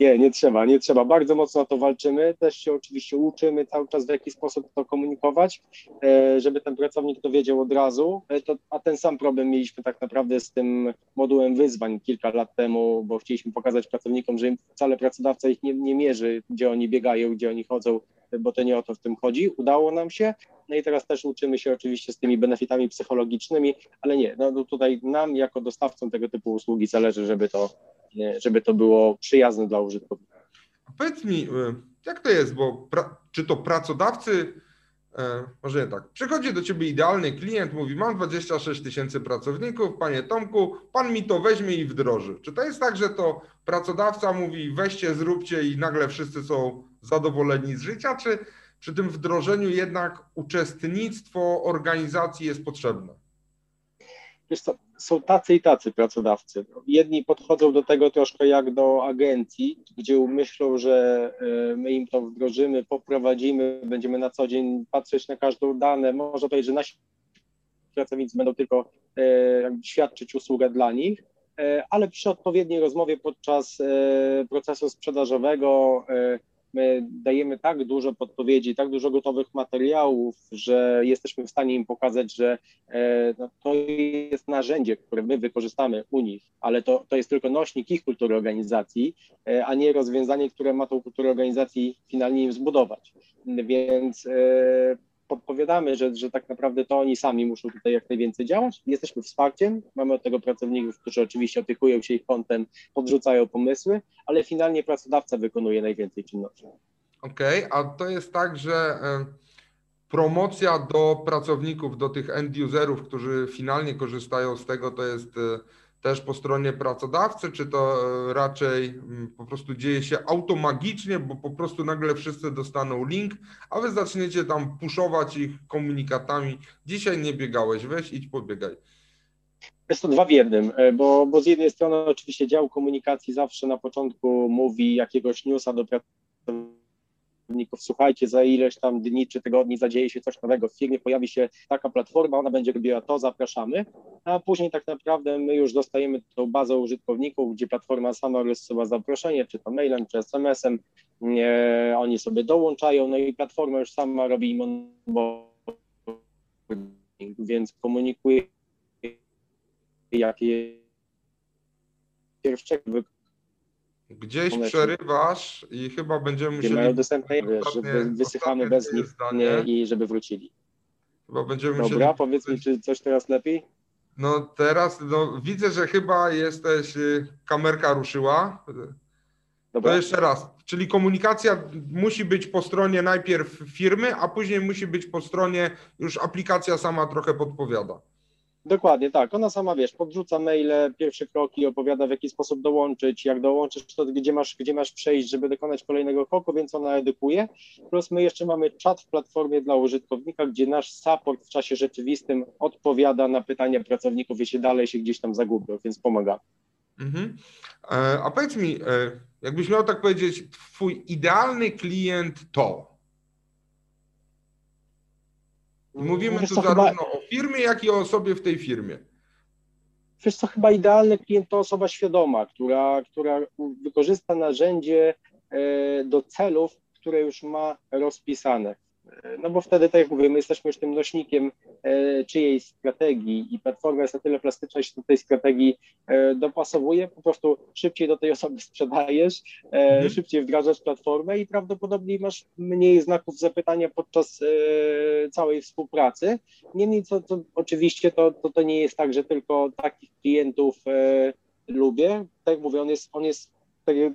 Nie, nie trzeba, nie trzeba. Bardzo mocno o to walczymy. Też się oczywiście uczymy cały czas, w jaki sposób to komunikować, e, żeby ten pracownik to wiedział od razu. E, a ten sam problem mieliśmy tak naprawdę z tym modułem wyzwań kilka lat temu, bo chcieliśmy pokazać pracownikom, że wcale pracodawca ich nie, nie mierzy, gdzie oni biegają, gdzie oni chodzą, bo to nie o to w tym chodzi. Udało nam się. No i teraz też uczymy się oczywiście z tymi benefitami psychologicznymi, ale nie, no tutaj nam jako dostawcom tego typu usługi zależy, żeby to, żeby to było przyjazne dla użytkownika. Powiedz mi, y, jak to jest, bo pra, czy to pracodawcy, e, może nie tak, przychodzi do ciebie idealny klient, mówi mam 26 tysięcy pracowników, panie Tomku, pan mi to weźmie i wdroży. Czy to jest tak, że to pracodawca mówi weźcie, zróbcie i nagle wszyscy są zadowoleni z życia, czy przy tym wdrożeniu jednak uczestnictwo organizacji jest potrzebne? Wiesz co, są tacy i tacy pracodawcy. Jedni podchodzą do tego troszkę jak do agencji, gdzie myślą, że e, my im to wdrożymy, poprowadzimy, będziemy na co dzień patrzeć na każdą dane. Można powiedzieć, że nasi pracownicy będą tylko e, świadczyć usługę dla nich. e, ale przy odpowiedniej rozmowie podczas procesu sprzedażowego my dajemy tak dużo podpowiedzi, tak dużo gotowych materiałów, że jesteśmy w stanie im pokazać, że no, to jest narzędzie, które my wykorzystamy u nich, ale to, to jest tylko nośnik ich kultury organizacji, a nie rozwiązanie, które ma tą kulturę organizacji finalnie im zbudować. Więc podpowiadamy, że, że tak naprawdę to oni sami muszą tutaj jak najwięcej działać. Jesteśmy wsparciem, mamy od tego pracowników, którzy oczywiście opiekują się ich kontem, podrzucają pomysły, ale finalnie pracodawca wykonuje najwięcej czynności. Okej, okay, a to jest tak, że promocja do pracowników, do tych end userów, którzy finalnie korzystają z tego, to jest e, też po stronie pracodawcy, czy to e, raczej mm, po prostu dzieje się automagicznie, bo po prostu nagle wszyscy dostaną link, a wy zaczniecie tam puszować ich komunikatami. Dzisiaj nie biegałeś, weź idź pobiegaj. Jest to dwa w jednym, e, bo, bo z jednej strony oczywiście dział komunikacji zawsze na początku mówi jakiegoś newsa do pracowników, pracowników, słuchajcie, za ileś tam dni czy tygodni zadzieje się coś nowego w firmie, pojawi się taka platforma, ona będzie robiła to, zapraszamy, a później tak naprawdę my już dostajemy tą bazę użytkowników, gdzie platforma sama rozsyła zaproszenie, czy to mailem, czy SMS-em, nie, oni sobie dołączają, no i platforma już sama robi im więc komunikuje jakie pierwsze Gdzieś przerywasz i chyba będziemy musieli... mają dostępne, żeby wysychamy bez nich zdanie. i żeby wrócili. Chyba będziemy Dobra, musieli... powiedz mi, czy coś teraz lepiej? No teraz, no widzę, że chyba jesteś, y, kamerka ruszyła. Dobra. To jeszcze raz, czyli komunikacja musi być po stronie najpierw firmy, a później musi być po stronie już aplikacja sama trochę podpowiada. Dokładnie, tak. Ona sama, wiesz, podrzuca maile, pierwsze kroki, opowiada w jaki sposób dołączyć, jak dołączysz, to gdzie masz, gdzie masz przejść, żeby dokonać kolejnego kroku, więc ona edukuje. Plus my jeszcze mamy czat w platformie dla użytkownika, gdzie nasz support w czasie rzeczywistym odpowiada na pytania pracowników, jeśli dalej się gdzieś tam zagubią, więc pomaga. Mhm. E, a powiedz mi, e, jakbyś miał tak powiedzieć, twój idealny klient to, mówimy tu zarówno chyba... firmie, jak i o osobie w tej firmie. Wiesz co, chyba idealny klient to osoba świadoma, która, która wykorzysta narzędzie e, do celów, które już ma rozpisane. No bo wtedy, tak jak mówię, my jesteśmy już tym nośnikiem e, czyjejś strategii i platforma jest na tyle plastyczna, że do tej strategii e, dopasowuje, po prostu szybciej do tej osoby sprzedajesz, e, mhm. szybciej wdrażasz platformę i prawdopodobnie masz mniej znaków zapytania podczas całej współpracy. Niemniej, co, co oczywiście to, to, to nie jest tak, że tylko takich klientów lubię. Tak jak mówię, on jest, on jest tak jak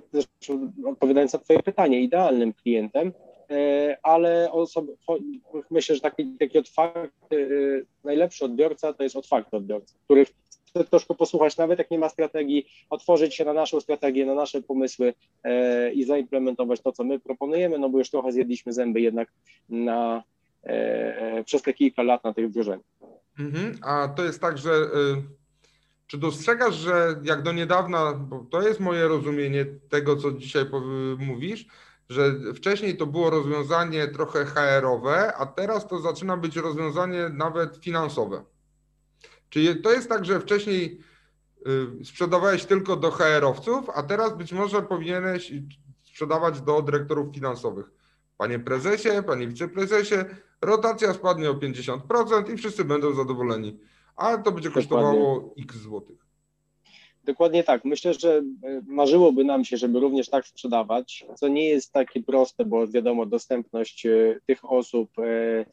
odpowiadając na Twoje pytanie, idealnym klientem, ale osoby, myślę, że taki, taki otwarty, e, najlepszy odbiorca to jest otwarty odbiorca, który chce troszkę posłuchać, nawet jak nie ma strategii, otworzyć się na naszą strategię, na nasze pomysły e, i zaimplementować to, co my proponujemy, no bo już trochę zjedliśmy zęby jednak na, przez te kilka lat na tych wdrożeniach. Mhm. A to jest tak, że czy dostrzegasz, że jak do niedawna, bo to jest moje rozumienie tego, co dzisiaj mówisz, że wcześniej to było rozwiązanie trochę HR-owe, a teraz to zaczyna być rozwiązanie nawet finansowe. Czyli to jest tak, że wcześniej y, sprzedawałeś tylko do HR-owców, a teraz być może powinieneś sprzedawać do dyrektorów finansowych. Panie prezesie, panie wiceprezesie, rotacja spadnie o 50% i wszyscy będą zadowoleni, ale to będzie kosztowało x złotych. Dokładnie tak. Myślę, że e, marzyłoby nam się, żeby również tak sprzedawać, co nie jest takie proste, bo wiadomo, dostępność e, tych osób e,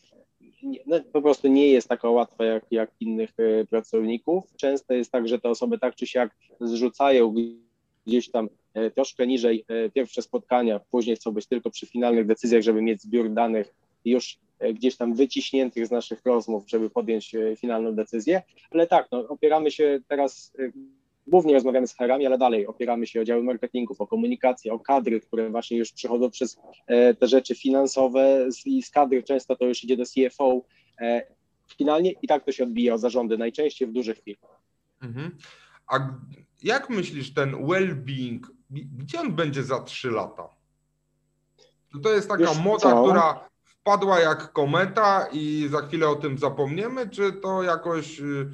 no, po prostu nie jest taka łatwa jak, jak innych pracowników. Często jest tak, że te osoby tak czy siak zrzucają gdzieś tam troszkę niżej pierwsze spotkania, później chcą być tylko przy finalnych decyzjach, żeby mieć zbiór danych już gdzieś tam wyciśniętych z naszych rozmów, żeby podjąć finalną decyzję. Ale tak, no, opieramy się teraz głównie rozmawiamy z HR-ami, ale dalej opieramy się o działy marketingów, o komunikację, o kadry, które właśnie już przechodzą przez e, te rzeczy finansowe i z kadry często to już idzie do CFO. E, finalnie i tak to się odbija o zarządy, najczęściej w dużych firmach. Mhm. A jak myślisz, ten well-being, gdzie on będzie za trzy lata? To jest taka Wiesz moda, co? która wpadła jak kometa i za chwilę o tym zapomniemy, czy to jakoś y,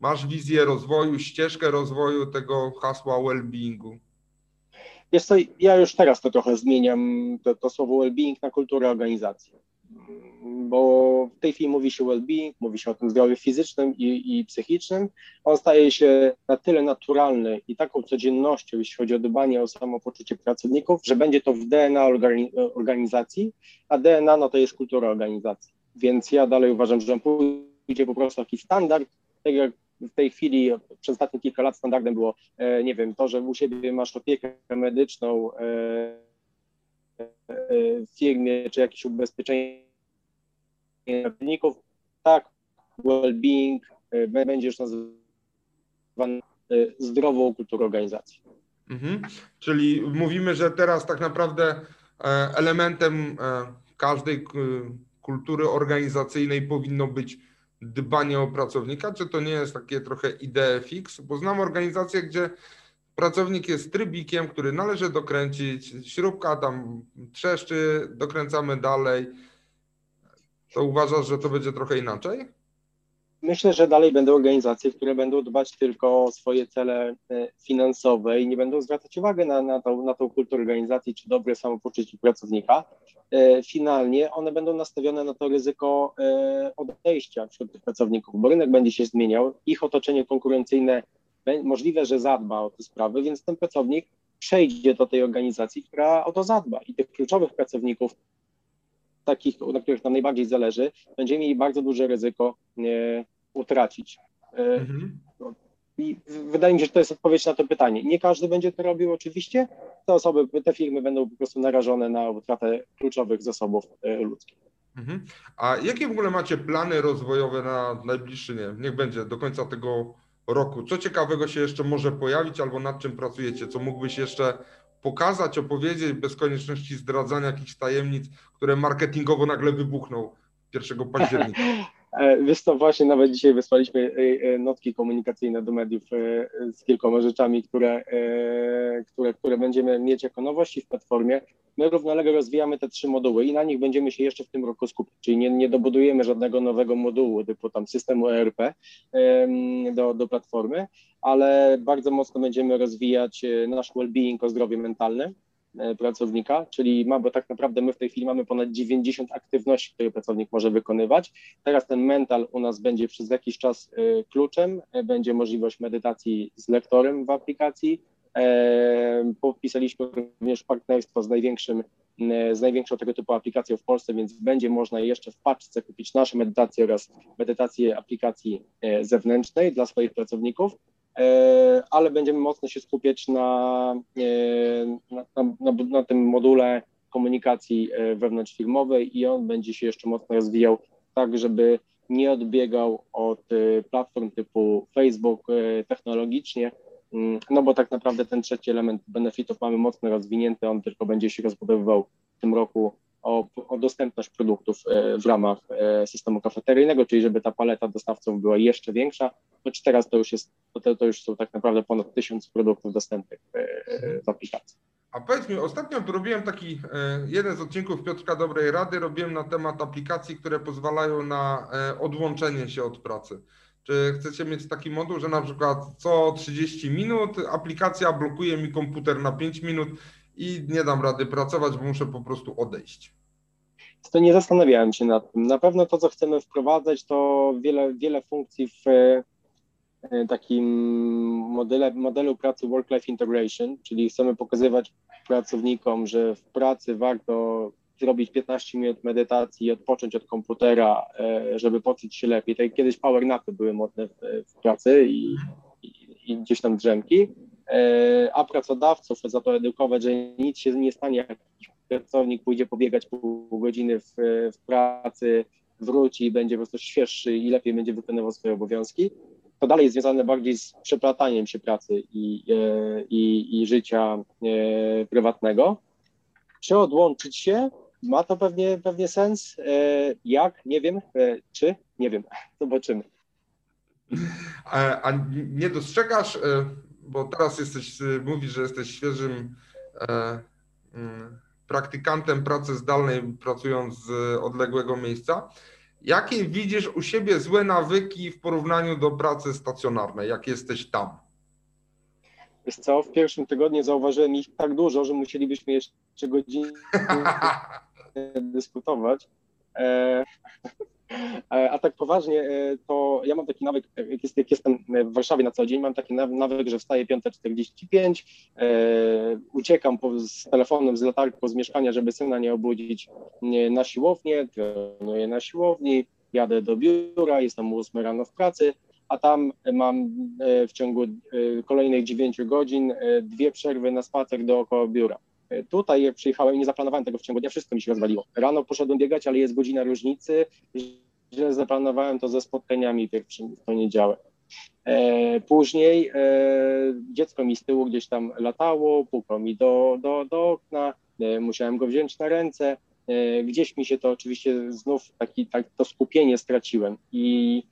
masz wizję rozwoju, ścieżkę rozwoju tego hasła well-beingu? Wiesz co, ja już teraz to trochę zmieniam, to, to słowo well-being na kulturę organizacji, bo w tej chwili mówi się well-being, mówi się o tym zdrowiu fizycznym i, i psychicznym. On staje się na tyle naturalny i taką codziennością, jeśli chodzi o dbanie o samopoczucie pracowników, że będzie to w DNA organi organizacji, a DNA no to jest kultura organizacji. Więc ja dalej uważam, że pójdzie po prostu taki standard, tak jak w tej chwili przez ostatnie kilka lat standardem było, e, nie wiem, to, że u siebie masz opiekę medyczną e, e, w firmie, czy jakieś ubezpieczenie pracowników, tak, well-being będziesz nazywany zdrową kulturą organizacji. Mhm. Czyli mówimy, że teraz tak naprawdę elementem każdej kultury organizacyjnej powinno być dbanie o pracownika, czy to nie jest takie trochę idee fix? Bo znam organizacje, gdzie pracownik jest trybikiem, który należy dokręcić, śrubka tam trzeszczy, dokręcamy dalej. To uważasz, że to będzie trochę inaczej? Myślę, że dalej będą organizacje, które będą dbać tylko o swoje cele e, finansowe i nie będą zwracać uwagi na, na, tą, na tą kulturę organizacji czy dobre samopoczucie pracownika. E, finalnie one będą nastawione na to ryzyko e, odejścia wśród tych pracowników, bo rynek będzie się zmieniał, ich otoczenie konkurencyjne możliwe, że zadba o te sprawy, więc ten pracownik przejdzie do tej organizacji, która o to zadba i tych kluczowych pracowników takich, na których nam najbardziej zależy, będziemy mieli bardzo duże ryzyko e, utracić. E, mhm. I wydaje mi się, że to jest odpowiedź na to pytanie. Nie każdy będzie to robił oczywiście. Te osoby, te firmy będą po prostu narażone na utratę kluczowych zasobów e, ludzkich. Mhm. A jakie w ogóle macie plany rozwojowe na najbliższy, nie niech będzie do końca tego roku? Co ciekawego się jeszcze może pojawić albo nad czym pracujecie? Co mógłbyś jeszcze pokazać, opowiedzieć bez konieczności zdradzania jakichś tajemnic, które marketingowo nagle wybuchną 1 października. E, wiesz co, właśnie nawet dzisiaj wysłaliśmy e, e, notki komunikacyjne do mediów z kilkoma rzeczami, które, które, które będziemy mieć jako nowości w platformie. My równolegle rozwijamy te trzy moduły i na nich będziemy się jeszcze w tym roku skupić, czyli nie, nie dobudujemy żadnego nowego modułu typu tam systemu ERP do, do platformy, ale bardzo mocno będziemy rozwijać nasz well-being o zdrowie mentalne, pracownika, czyli ma, bo tak naprawdę my w tej chwili mamy ponad 90 aktywności, które pracownik może wykonywać. Teraz ten mental u nas będzie przez jakiś czas e, kluczem, e, będzie możliwość medytacji z lektorem w aplikacji. Podpisaliśmy również partnerstwo z największym z największą tego typu aplikacją w Polsce, więc będzie można jeszcze w paczce kupić nasze medytacje oraz medytacje aplikacji zewnętrznej dla swoich pracowników. E, ale będziemy mocno się skupiać na, e, na, na, na tym module komunikacji e, wewnątrzfirmowej i on będzie się jeszcze mocno rozwijał tak, żeby nie odbiegał od platform typu Facebook technologicznie, mm, no bo tak naprawdę ten trzeci element benefitów mamy mocno rozwinięty, on tylko będzie się rozbudowywał w tym roku o, o dostępność produktów e, w ramach e, systemu kafeteryjnego, czyli żeby ta paleta dostawców była jeszcze większa, choć teraz to już jest, to, to już są tak naprawdę ponad tysiąc produktów dostępnych e, w aplikacji. A powiedz mi, ostatnio robiłem taki jeden z odcinków Piotrka Dobrej Rady, robiłem na temat aplikacji, które pozwalają na odłączenie się od pracy. Czy chcecie mieć taki moduł, że na przykład co 30 minut aplikacja blokuje mi komputer na 5 minut i nie dam rady pracować, bo muszę po prostu odejść. To nie zastanawiałem się nad tym. Na pewno to, co chcemy wprowadzać, to wiele, wiele funkcji w e, takim modele, modelu pracy Work-Life Integration, czyli chcemy pokazywać pracownikom, że w pracy warto zrobić 15 minut medytacji odpocząć od komputera, e, żeby poczuć się lepiej. Tak kiedyś power napy były modne w, w pracy i, i, i gdzieś tam drzemki a pracodawców za to edukować, że nic się nie stanie, jak pracownik pójdzie pobiegać pół godziny w, w pracy, wróci i będzie po prostu świeższy i lepiej będzie wykonywał swoje obowiązki, to dalej jest związane bardziej z przeplataniem się pracy i, e, i, i życia e, prywatnego. Czy odłączyć się? Ma to pewnie, pewnie sens. Jak? Nie wiem. Czy? Nie wiem. Zobaczymy. A nie dostrzegasz bo teraz jesteś, y, mówisz, że jesteś świeżym e, mm, praktykantem pracy zdalnej, pracując z odległego miejsca. Jakie widzisz u siebie złe nawyki w porównaniu do pracy stacjonarnej, jak jesteś tam? Wiesz co, w pierwszym tygodniu zauważyłem ich tak dużo, że musielibyśmy jeszcze godzinę dyskutować. E, a tak poważnie, e, to ja mam taki nawyk, jak, jest, jak jestem w Warszawie na co dzień, mam taki nawyk, że wstaję 5.45, e, uciekam z telefonem, z latarką z mieszkania, żeby syna nie obudzić na siłownię, trenuję na siłowni, jadę do biura, jestem o 8 rano w pracy, a tam mam e, w ciągu e, kolejnych 9 godzin e, dwie przerwy na spacer dookoła biura. Tutaj przyjechałem, nie zaplanowałem tego w ciągu dnia, wszystko mi się rozwaliło. Rano poszedłem biegać, ale jest godzina różnicy, źle zaplanowałem to ze spotkaniami pierwszymi w poniedziałek. Później dziecko mi z tyłu gdzieś tam latało, pukło mi do, do, do okna, musiałem go wziąć na ręce, gdzieś mi się to oczywiście znów taki, tak, to skupienie straciłem i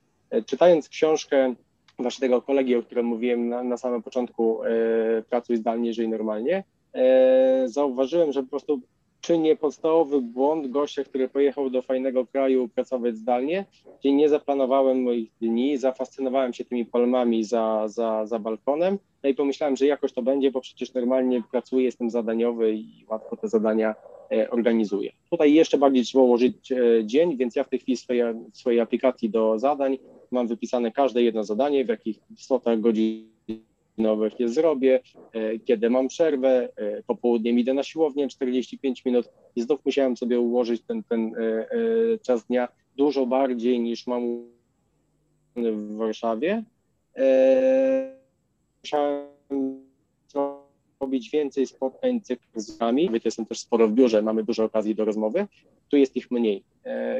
Czytając książkę waszego kolegi, o którym mówiłem na, na samym początku, e, Pracuj zdalnie, żyj normalnie, e, zauważyłem, że po prostu czynię podstawowy błąd gościa, który pojechał do fajnego kraju pracować zdalnie, gdzie nie zaplanowałem moich dni, zafascynowałem się tymi palmami za, za, za balkonem, no i pomyślałem, że jakoś to będzie, bo przecież normalnie pracuję, jestem zadaniowy i łatwo te zadania e, organizuję. Tutaj jeszcze bardziej trzeba ułożyć e, dzień, więc ja w tej chwili swojej, swojej aplikacji do zadań mam wypisane każde jedno zadanie, w jakich stotach godzinowych je zrobię, e, kiedy mam przerwę, e, popołudniem idę na siłownię 45 minut i znów musiałem sobie ułożyć ten, ten e, czas dnia dużo bardziej niż mam w Warszawie. Musiałem robić więcej spotkań z nami. Jestem też sporo w biurze, mamy dużo okazji do rozmowy. Tu jest ich mniej,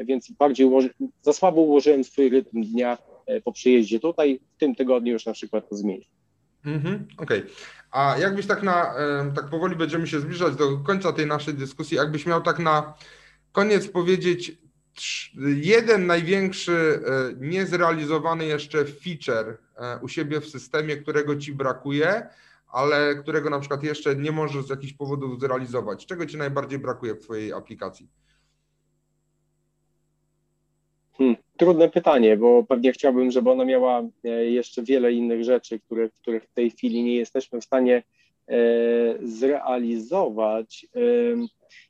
więc bardziej ułoży... za słabo ułożyłem swój rytm dnia po przyjeździe tutaj. W tym tygodniu już na przykład to zmienię. Mhm, Okej. Okay. A jakbyś tak na, tak powoli będziemy się zbliżać do końca tej naszej dyskusji, jakbyś miał tak na koniec powiedzieć jeden największy e, niezrealizowany jeszcze feature u siebie w systemie, którego ci brakuje, ale którego na przykład jeszcze nie możesz z jakichś powodów zrealizować. Czego ci najbardziej brakuje w twojej aplikacji? Hmm, trudne pytanie, bo pewnie chciałbym, żeby ona miała e, jeszcze wiele innych rzeczy, które, których w tej chwili nie jesteśmy w stanie e, zrealizować. E,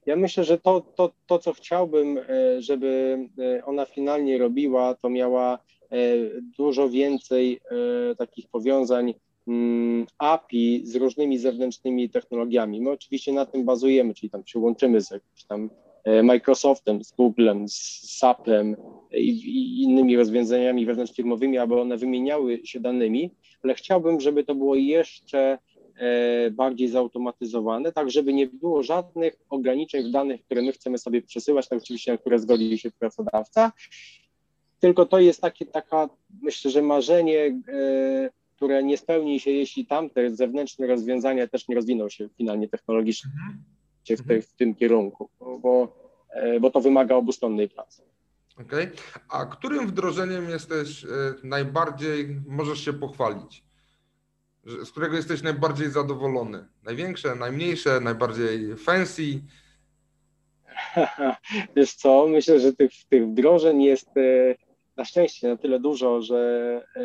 ja myślę, że to, to, to, co chciałbym, żeby ona finalnie robiła, to miała dużo więcej takich powiązań Mm, API z różnymi zewnętrznymi technologiami. My oczywiście na tym bazujemy, czyli tam się łączymy z jakimś tam e, Microsoftem, z Googlem, z SAP-em i, innymi rozwiązaniami wewnątrzfirmowymi, aby one wymieniały się danymi, ale chciałbym, żeby to było jeszcze e, bardziej zautomatyzowane, tak żeby nie było żadnych ograniczeń w danych, które my chcemy sobie przesyłać, tak oczywiście na które zgodzi się pracodawca, tylko to jest takie, taka, myślę, że marzenie e, które nie spełni się, jeśli tamte zewnętrzne rozwiązania też nie rozwiną się finalnie technologicznie w, te, w tym kierunku, bo, e, bo to wymaga obustronnej pracy. Okej. Okay. A którym wdrożeniem jesteś e, najbardziej, możesz się pochwalić? Z którego jesteś najbardziej zadowolony? Największe, najmniejsze, najbardziej fancy? Wiesz co, myślę, że tych, tych wdrożeń jest e, na szczęście na tyle dużo, że e,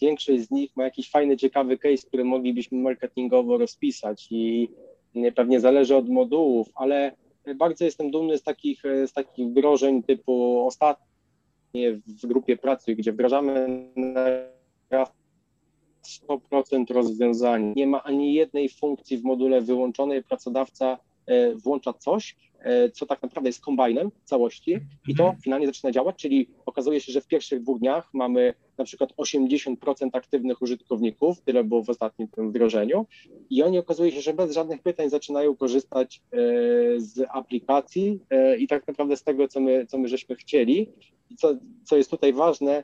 większość z nich ma jakiś fajny, ciekawy case, który moglibyśmy marketingowo rozpisać i pewnie zależy od modułów, ale bardzo jestem dumny z takich, z takich wdrożeń typu ostatnie w grupie pracy, gdzie wdrażamy na 100% rozwiązań. Nie ma ani jednej funkcji w module wyłączonej, pracodawca e, włącza coś, E, co tak naprawdę jest kombajnem całości i to mhm. finalnie zaczyna działać, czyli okazuje się, że w pierwszych dwóch dniach mamy na przykład 80% aktywnych użytkowników, tyle było w ostatnim tym wdrożeniu i oni okazuje się, że bez żadnych pytań zaczynają korzystać e, z aplikacji e, i tak naprawdę z tego, co my, co my żeśmy chcieli. I co, co jest tutaj ważne,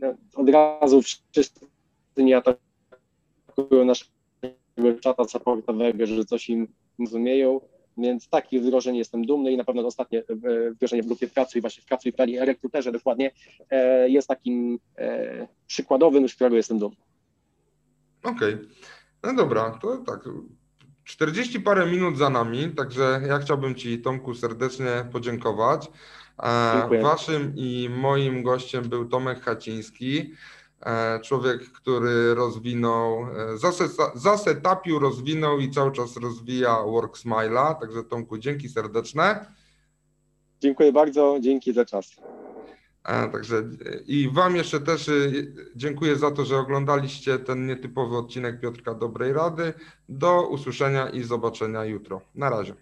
no, od razu wszyscy nie atakują naszego czata supportowego, że coś im rozumieją, więc takich wdrożeń jestem dumny i na pewno ostatnie e, wdrożenie w grupie pracy i właśnie w pracy i rekruterze dokładnie e, jest takim e, przykładowym, z którego jestem dumny. Okej. Okay. No dobra, to tak. 40 parę minut za nami, także ja chciałbym Ci, Tomku, serdecznie podziękować. Dziękuję. Waszym i moim gościem był Tomek Haciński, człowiek, który rozwinął, e, zase- zasetapił, rozwinął i cały czas rozwija WorkSmile'a. Także Tomku, dzięki serdeczne. Dziękuję bardzo, dzięki za czas. E, Także e, i Wam jeszcze też e, dziękuję za to, że oglądaliście ten nietypowy odcinek Piotrka Dobrej Rady. Do usłyszenia i zobaczenia jutro. Na razie.